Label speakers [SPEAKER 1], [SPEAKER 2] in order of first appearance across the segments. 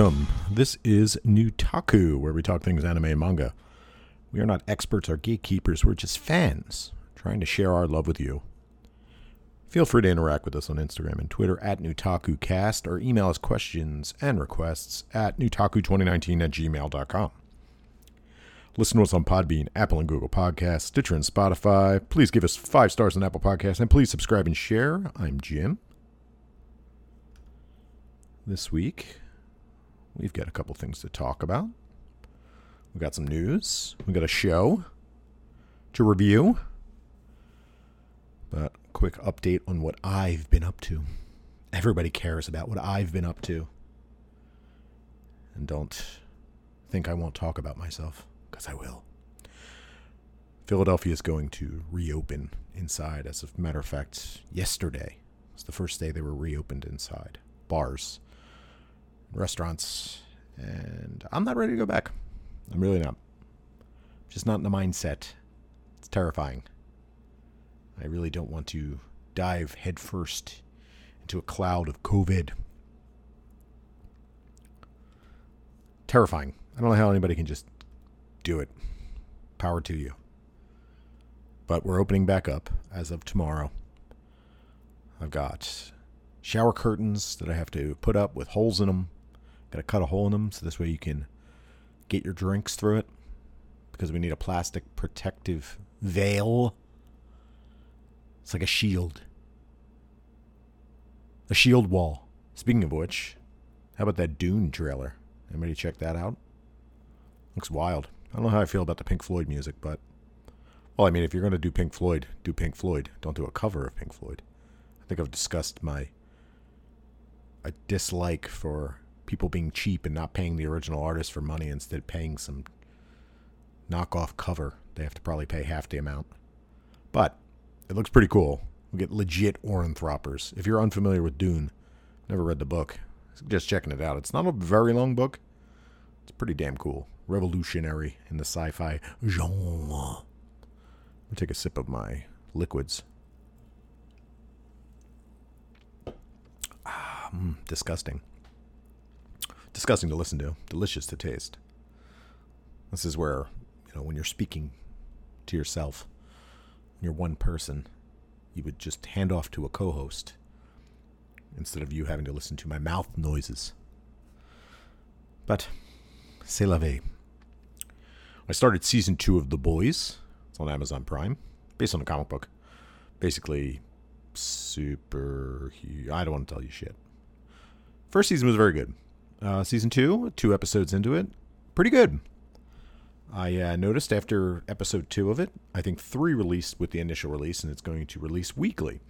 [SPEAKER 1] Welcome. This is Newtaku, where we talk things anime and manga. We are not experts or gatekeepers, we're just fans trying to share our love with you. Feel free to interact with us on Instagram and Twitter at NewtakuCast or email us questions and requests at Newtaku2019 at gmail.com. Listen to us on Podbean, Apple and Google Podcasts, Stitcher and Spotify. Please give us five stars on Apple Podcasts and please subscribe and share. I'm Jim. This week, we've got a couple things to talk about. We got some news. We got a show to review. But quick update on what I've been up to. Everybody cares about what I've been up to. And don't think I won't talk about myself, because I will. Philadelphia is going to reopen inside. As a matter of fact, yesterday was the first day they were reopened inside. Bars, restaurants, and I'm not ready to go back. I'm really not. Just not in the mindset. It's terrifying. I really don't want to dive headfirst into a cloud of COVID. Terrifying. I don't know how anybody can just do it. Power to you. But we're opening back up as of tomorrow. I've got shower curtains that I have to put up with holes in them. Got to cut a hole in them so this way you can get your drinks through it because we need a plastic protective veil. It's like a shield. A shield wall. Speaking of which, how about that Dune trailer? Anybody check that out? Looks wild. I don't know how I feel about the Pink Floyd music, but well, I mean, if you're going to do Pink Floyd, do Pink Floyd. Don't do a cover of Pink Floyd. I think I've discussed my a dislike for people being cheap and not paying the original artist for money instead of paying some knockoff cover. They have to probably pay half the amount. But it looks pretty cool. We get legit ornithopters. If you're unfamiliar with Dune, never read the book, just checking it out. It's not a very long book. It's pretty damn cool. Revolutionary in the sci-fi genre. Me take a sip of my liquids. Ah, mm, disgusting. Disgusting to listen to. Delicious to taste. This is where, you know, when you're speaking to yourself, you're one person, you would just hand off to a co host instead of you having to listen to my mouth noises. But, c'est la vie. I started season two of The Boys. It's on Amazon Prime, based on a comic book. Basically, super. I don't want to tell you shit. First season was very good. Uh, season two, two episodes into it, pretty good. I uh, noticed after episode two of it, I think three released with the initial release, and it's going to release weekly.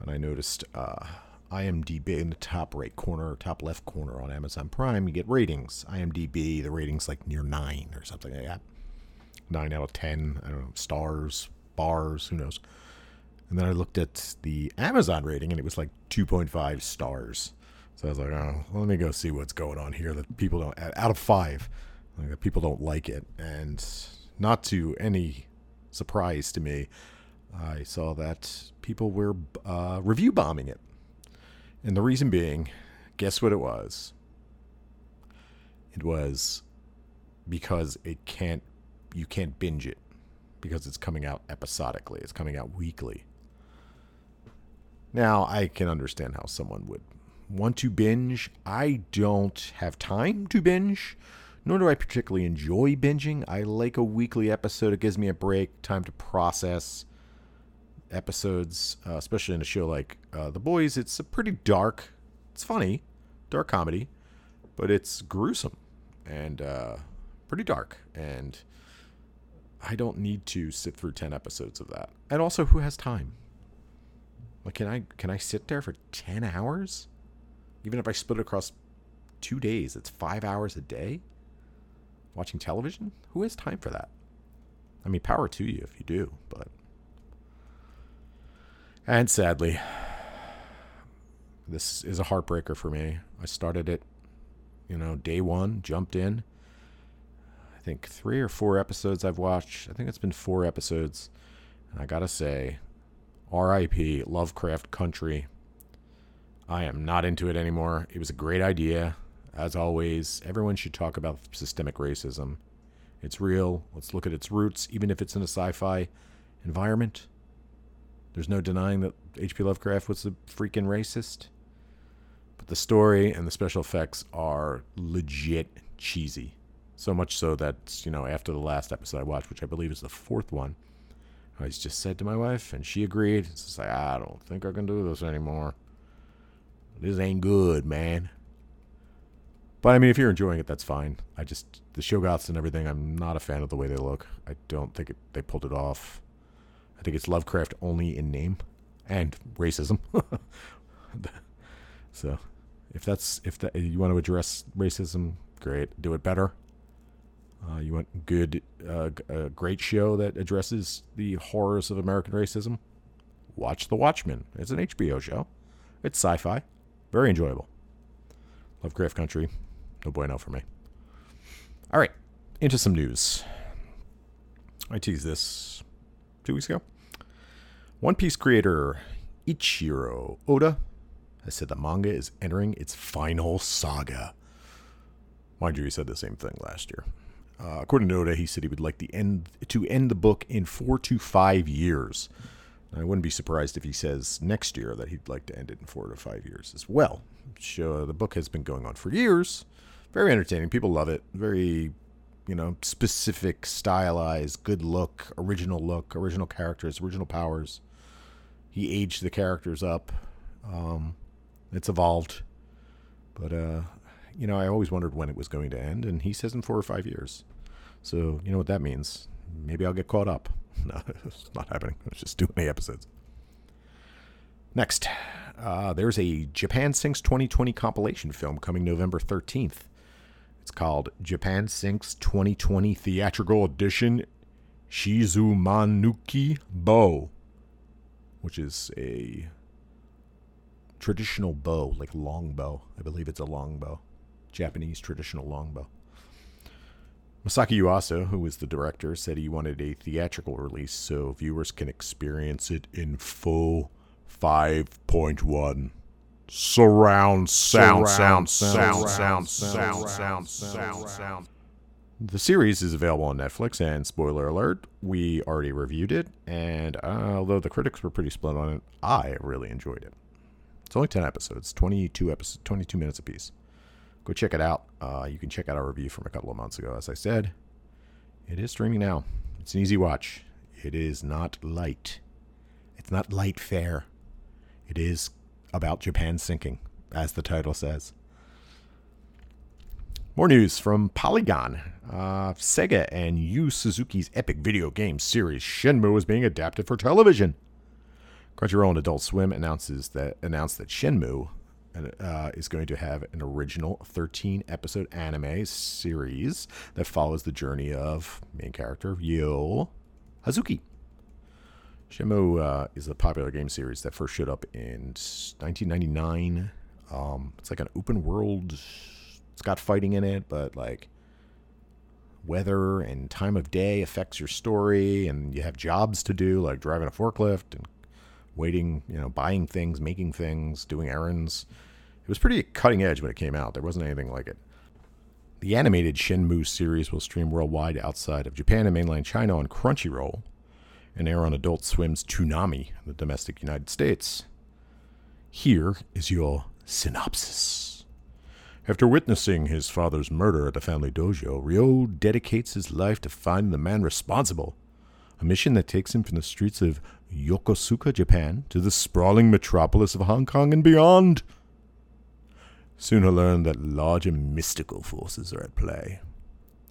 [SPEAKER 1] And I noticed uh, IMDb in the top right corner, top left corner on Amazon Prime, you get ratings. IMDb, the ratings like near nine or something like that. Nine out of ten, I don't know, stars, bars, who knows. And then I looked at the Amazon rating, and it was like 2.5 stars. So I was like, oh, let me go see what's going on here. That people don't, out of five, like, people don't like it. And not to any surprise to me, I saw that people were uh, review bombing it. And the reason being, guess what it was? It was because it can't, you can't binge it because it's coming out episodically. It's coming out weekly. Now, I can understand how someone would want to binge. I don't have time to binge, nor do I particularly enjoy binging. I like a weekly episode. It gives me a break, time to process episodes, uh, especially in a show like uh, The Boys. It's a pretty dark, it's funny, dark comedy, but it's gruesome and uh, pretty dark. And I don't need to sit through 10 episodes of that. And also, who has time? Like, can I can I sit there for 10 hours? Even if I split it across two days, it's five hours a day watching television. Who has time for that? I mean, power to you if you do, but. And sadly, this is a heartbreaker for me. I started it, you know, day one, jumped in. I think three or four episodes I've watched. I think it's been four episodes. And I gotta say, RIP Lovecraft Country I am not into it anymore. It was a great idea. As always, everyone should talk about systemic racism. It's real. Let's look at its roots, even if it's in a sci fi environment. There's no denying that H.P. Lovecraft was a freaking racist. But the story and the special effects are legit cheesy. So much so that, you know, after the last episode I watched, which I believe is the fourth one, I just said to my wife, and she agreed. It's like, I don't think I can do this anymore. This ain't good, man. But I mean, if you're enjoying it, that's fine. I just the Shoggoths and everything. I'm not a fan of the way they look. I don't think it, they pulled it off. I think it's Lovecraft only in name and racism. so, if that's if that you want to address racism, great. Do it better. Uh, you want good, uh, a great show that addresses the horrors of American racism? Watch The Watchmen. It's an HBO show. It's sci-fi, very enjoyable. Love Lovecraft Country, no bueno for me. All right, into some news. I teased this two weeks ago. One Piece creator Eiichiro Oda has said the manga is entering its final saga. Mind you, he said the same thing last year. Uh, according to Oda, he said he would like the end to end the book in four to five years. I wouldn't be surprised if he says next year that he'd like to end it in four to five years as well. So the book has been going on for years. Very entertaining. People love it. Very, you know, specific, stylized, good look, original look, original characters, original powers. He aged the characters up. Um, it's evolved, but uh, you know, I always wondered when it was going to end, and he says in four or five years. So you know what that means. Maybe I'll get caught up. No, it's not happening. It's just too many episodes. Next, uh, there's a Japan Sinks 2020 compilation film coming November 13th. It's called Japan Sinks 2020 Theatrical Edition Shizumanuki Bo which is a traditional bow, like long bow. I believe it's a long bow, Japanese traditional long bow. Masaki Yuasa, who was the director, said he wanted a theatrical release so viewers can experience it in full 5.1 surround sound, sound, sound, sound, sound, sound, sound, sound, sound. The series is available on Netflix, and spoiler alert, we already reviewed it. And uh, although the critics were pretty split on it, I really enjoyed it. It's only 10 episodes, 22 episodes, 22 minutes apiece. Go check it out. Uh, you can check out our review from a couple of months ago. As I said, it is streaming now. It's an easy watch. It is not light. It's not light fare. It is about Japan sinking, as the title says. More news from Polygon. Uh, Sega and Yu Suzuki's epic video game series Shenmue is being adapted for television. Crunchyroll and Adult Swim announces that announced that Shenmue uh, is going to have an original 13 episode anime series that follows the journey of main character Ryo Hazuki. Shenmue uh, is a popular game series that first showed up in 1999. Um, it's like an open world it's got fighting in it, but like weather and time of day affects your story, and you have jobs to do, like driving a forklift and waiting, you know, buying things, making things, doing errands. It was pretty cutting edge when it came out. There wasn't anything like it. The animated Shenmue series will stream worldwide outside of Japan and mainland China on Crunchyroll and air on Adult Swim's Toonami in the domestic United States. Here is your synopsis. After witnessing his father's murder at the family dojo, Ryo dedicates his life to finding the man responsible, a mission that takes him from the streets of Yokosuka, Japan, to the sprawling metropolis of Hong Kong and beyond. Soon he'll learn that larger mystical forces are at play,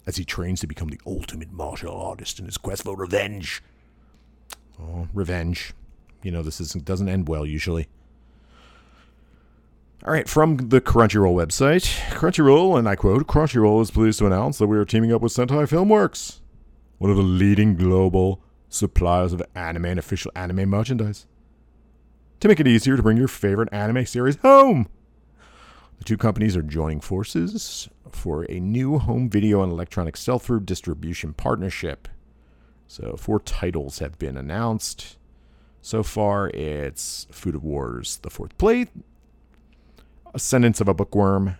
[SPEAKER 1] as he trains to become the ultimate martial artist in his quest for revenge. Oh, revenge. You know, this doesn't end well usually. All right, from the Crunchyroll website, Crunchyroll, and I quote, Crunchyroll is pleased to announce that we are teaming up with Sentai Filmworks, one of the leading global suppliers of anime and official anime merchandise, to make it easier to bring your favorite anime series home. The two companies are joining forces for a new home video and electronic sell through distribution partnership. So, four titles have been announced. So far, it's Food of Wars, The Fourth Plate, Ascendance of a Bookworm,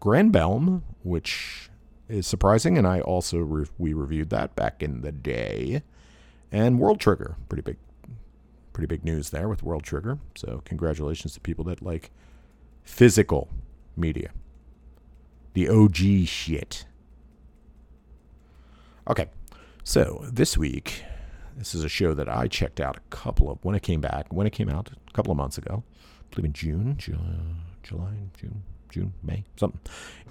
[SPEAKER 1] Granbelm, which is surprising, and I also re- we reviewed that back in the day, and World Trigger, pretty big, pretty big news there with World Trigger. So congratulations to people that like physical media, the OG shit. Okay, so this week, this is a show that I checked out a couple of when it came back, when it came out a couple of months ago, I believe in June, July, June, June, May, something,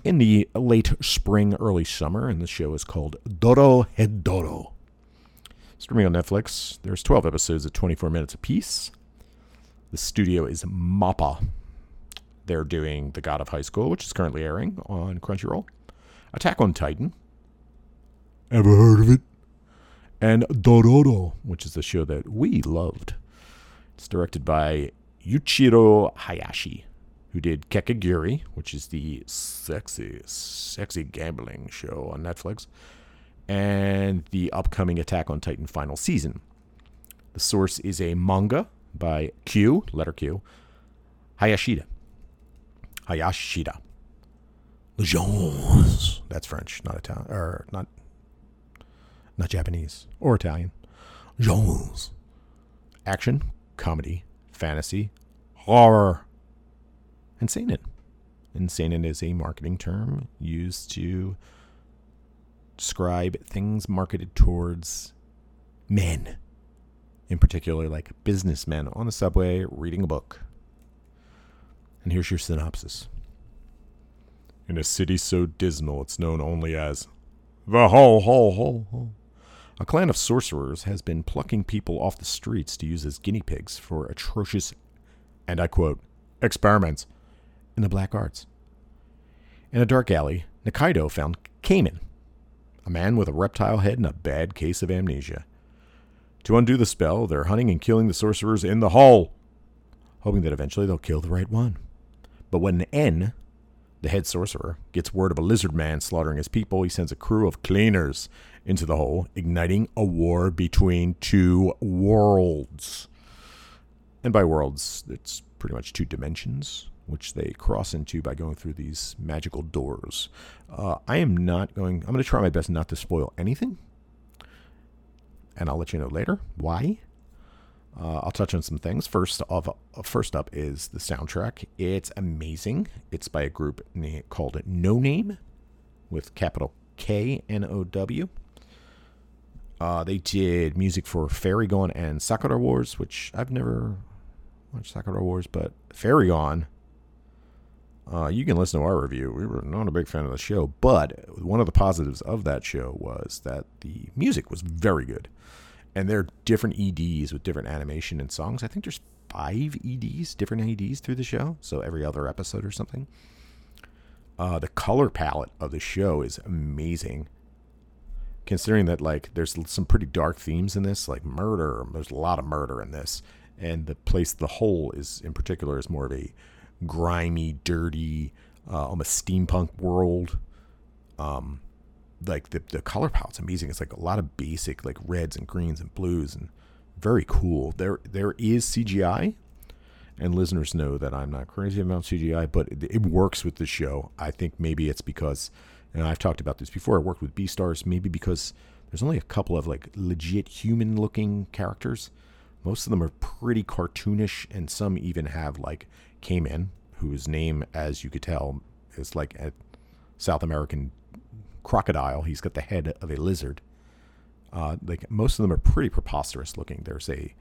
[SPEAKER 1] in the late spring, early summer, and the show is called Dorohedoro. Streaming on Netflix, there's 12 episodes of 24 minutes apiece. The studio is MAPPA. They're doing The God of High School, which is currently airing on Crunchyroll. Attack on Titan. Ever heard of it? And Dororo, which is the show that we loved. It's directed by Yuichiro Hayashi, who did Kakegurui, which is the sexy, sexy gambling show on Netflix, and the upcoming Attack on Titan final season. The source is a manga by Q, letter Q, Hayashida. Hayashida. Legends. That's French, not Italian, or not, not Japanese or Italian. Genres. Action, comedy, fantasy, horror, and seinen. And seinen is a marketing term used to describe things marketed towards men, in particular, like businessmen on the subway reading a book. And here's your synopsis. In a city so dismal it's known only as the Hole, Hole, Hole, Hole. A clan of sorcerers has been plucking people off the streets to use as guinea pigs for atrocious, and I quote, experiments in the black arts. In a dark alley, Nikaido found Caiman, a man with a reptile head and a bad case of amnesia. To undo the spell, they're hunting and killing the sorcerers in the hall, hoping that eventually they'll kill the right one. But when N, the head sorcerer, gets word of a lizard man slaughtering his people, he sends a crew of cleaners into the hole, igniting a war between two worlds. And by worlds, it's pretty much two dimensions, which they cross into by going through these magical doors. Uh, I am not going, I'm going to try my best not to spoil anything. And I'll let you know later why. Uh, I'll touch on some things. First of, first up is the soundtrack. It's amazing. It's by a group called No Name, with capital K N O W. Uh, they did music for Fairy Gone and Sakura Wars, which I've never watched Sakura Wars, but Fairy Gone. Uh, you can listen to our review. We were not a big fan of the show, but one of the positives of that show was that the music was very good and there are different EDs with different animation and songs. I think there's five EDs, different EDs through the show, so every other episode or something. Uh, the color palette of the show is amazing, considering that like there's some pretty dark themes in this, like murder. There's a lot of murder in this, and the place the whole is in particular is more of a grimy, dirty, uh, almost steampunk world. Um, like the the color palette's amazing. It's like a lot of basic like reds and greens and blues and very cool. There there is CGI, and listeners know that I'm not crazy about CGI, but it, it works with the show. I think maybe it's because, and I've talked about this before. I worked with Beastars, maybe because there's only a couple of like legit human looking characters. Most of them are pretty cartoonish, and some even have like Caiman, whose name, as you could tell, is like a South American crocodile. He's got the head of a lizard. Uh, like most of them are pretty preposterous looking. There's a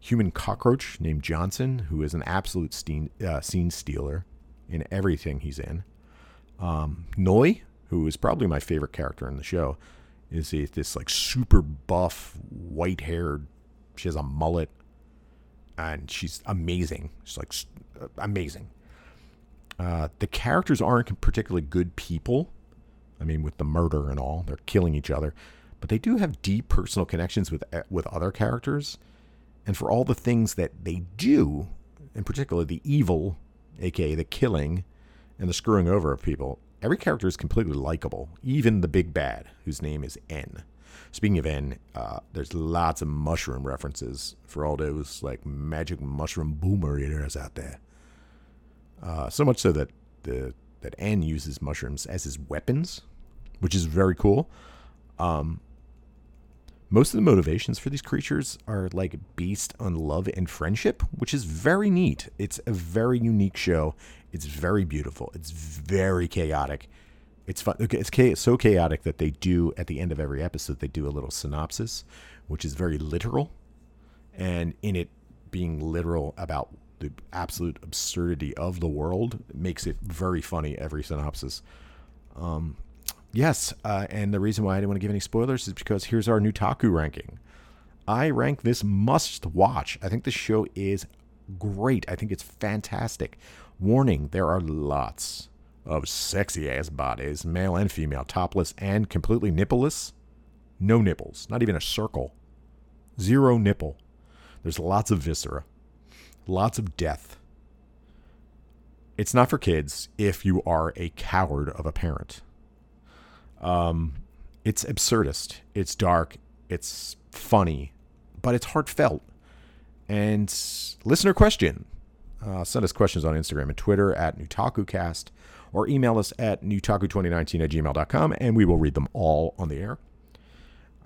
[SPEAKER 1] human cockroach named Johnson who is an absolute scene, uh, scene stealer in everything he's in. Um, Noi, who is probably my favorite character in the show, is a, this like super buff, white haired. She has a mullet, and she's amazing. She's like uh, amazing. Uh, the characters aren't particularly good people. I mean, with the murder and all, they're killing each other, but they do have deep personal connections with eh, with other characters, and for all the things that they do, in particular the evil, aka the killing, and the screwing over of people, every character is completely likable, even the big bad, whose name is N. Speaking of N, uh, there's lots of mushroom references for all those like magic mushroom boomer eaters out there. Uh, so much so that the that N uses mushrooms as his weapons, which is very cool. Um, most of the motivations for these creatures are like based on love and friendship, which is very neat. It's a very unique show. It's very beautiful. It's very chaotic. It's fun. It's so chaotic that they do at the end of every episode they do a little synopsis, which is very literal, and in it being literal about the absolute absurdity of the world makes it very funny every synopsis. Um, yes, uh, and the reason why I didn't want to give any spoilers is because here's our Newtaku ranking. I rank this must watch. I think the show is great. I think it's fantastic. Warning: there are lots of sexy ass bodies, male and female, topless and completely nippleless. No nipples, not even a circle. Zero nipple. There's lots of viscera lots of death. It's not for kids if you are a coward of a parent. Um, it's absurdist. It's dark. It's funny, but it's heartfelt. And listener question. Uh, send us questions on Instagram and Twitter at NewtakuCast or email us at newtaku2019 at gmail.com and we will read them all on the air.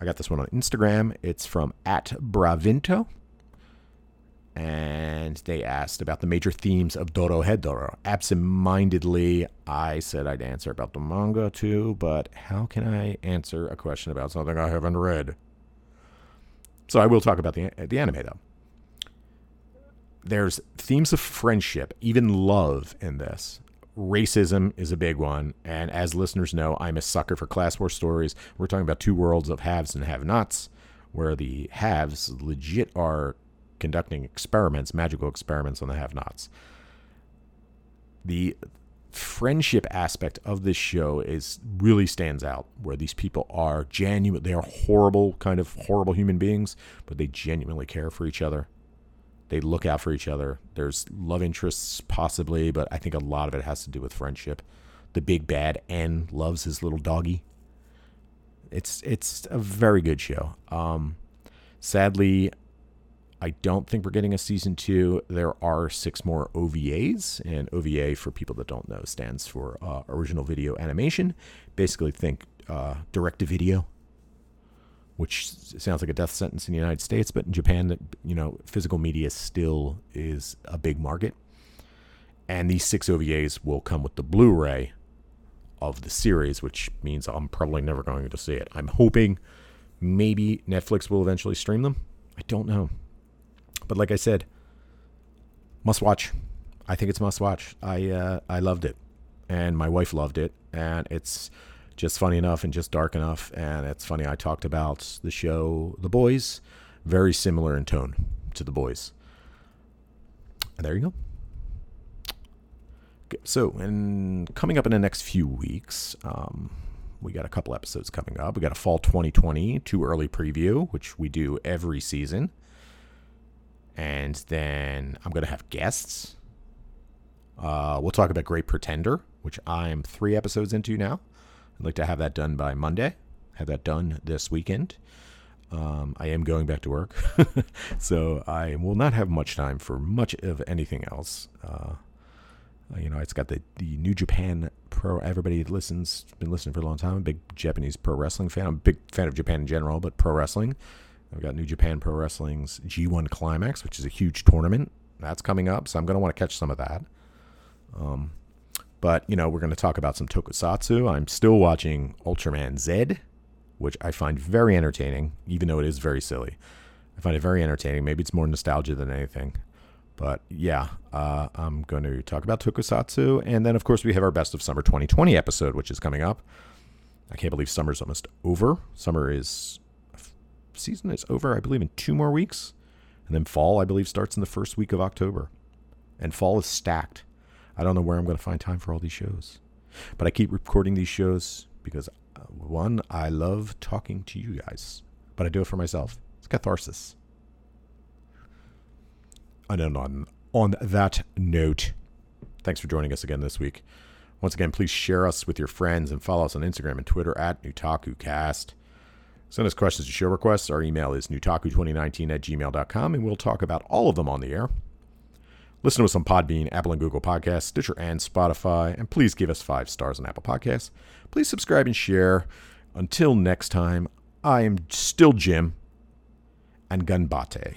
[SPEAKER 1] I got this one on Instagram. It's from at Bravinto and they asked about the major themes of Dorohedoro. Absent-mindedly, I said I'd answer about the manga too, but how can I answer a question about something I haven't read? So I will talk about the the anime though. There's themes of friendship, even love in this. Racism is a big one, and as listeners know, I'm a sucker for class war stories. We're talking about two worlds of haves and have-nots, where the haves legit are conducting experiments, magical experiments on the have nots. The friendship aspect of this show is really stands out where these people are genuine they are horrible kind of horrible human beings but they genuinely care for each other they look out for each other. There's love interests possibly but i think a lot of it has to do with friendship. The big bad n loves his little doggy. It's it's a very good show. Um sadly I don't think we're getting a season two. There are six more OVAs, and OVA, for people that don't know, stands for uh, original video animation. Basically, think uh, direct to video, which sounds like a death sentence in the United States, but in Japan, you know, physical media still is a big market. And these six OVAs will come with the Blu-ray of the series, which means I'm probably never going to see it. I'm hoping maybe Netflix will eventually stream them. I don't know. But like I said, must watch. I think it's must watch. I uh, I loved it, and my wife loved it, and it's just funny enough and just dark enough. And it's funny. I talked about the show The Boys, very similar in tone to The Boys. And there you go. Okay, so, and coming up in the next few weeks, um, we got a couple episodes coming up. We got a fall 2020 too early preview, which we do every season and then I'm going to have guests. Uh, we'll talk about Great Pretender, which I'm three episodes into now. I'd like to have that done by Monday. Have that done this weekend. Um, I am going back to work, so I will not have much time for much of anything else. Uh, you know, it's got the, the New Japan Pro. Everybody listens, been listening for a long time. I'm a big Japanese pro wrestling fan. I'm a big fan of Japan in general, but pro wrestling. I've got New Japan Pro Wrestling's G1 Climax, which is a huge tournament. That's coming up, so I'm going to want to catch some of that. Um, but, you know, we're going to talk about some tokusatsu. I'm still watching Ultraman Z, which I find very entertaining, even though it is very silly. I find it very entertaining. Maybe it's more nostalgia than anything. But yeah, uh, I'm going to talk about tokusatsu. And then, of course, we have our Best of Summer 2020 episode, which is coming up. I can't believe summer's almost over. Summer is season is over, I believe, in two more weeks. And then fall, I believe, starts in the first week of October. And fall is stacked. I don't know where I'm going to find time for all these shows. But I keep recording these shows because, uh, one, I love talking to you guys, but I do it for myself. It's catharsis. And then on, on that note, thanks for joining us again this week. Once again, please share us with your friends and follow us on Instagram and Twitter at NewtakuCast. Send us questions or show requests. Our email is newtaku2019 at gmail.com, and we'll talk about all of them on the air. Listen to us on Podbean, Apple and Google Podcasts, Stitcher, and Spotify. And please give us five stars on Apple Podcasts. Please subscribe and share. Until next time, I am still Jim and ganbatte.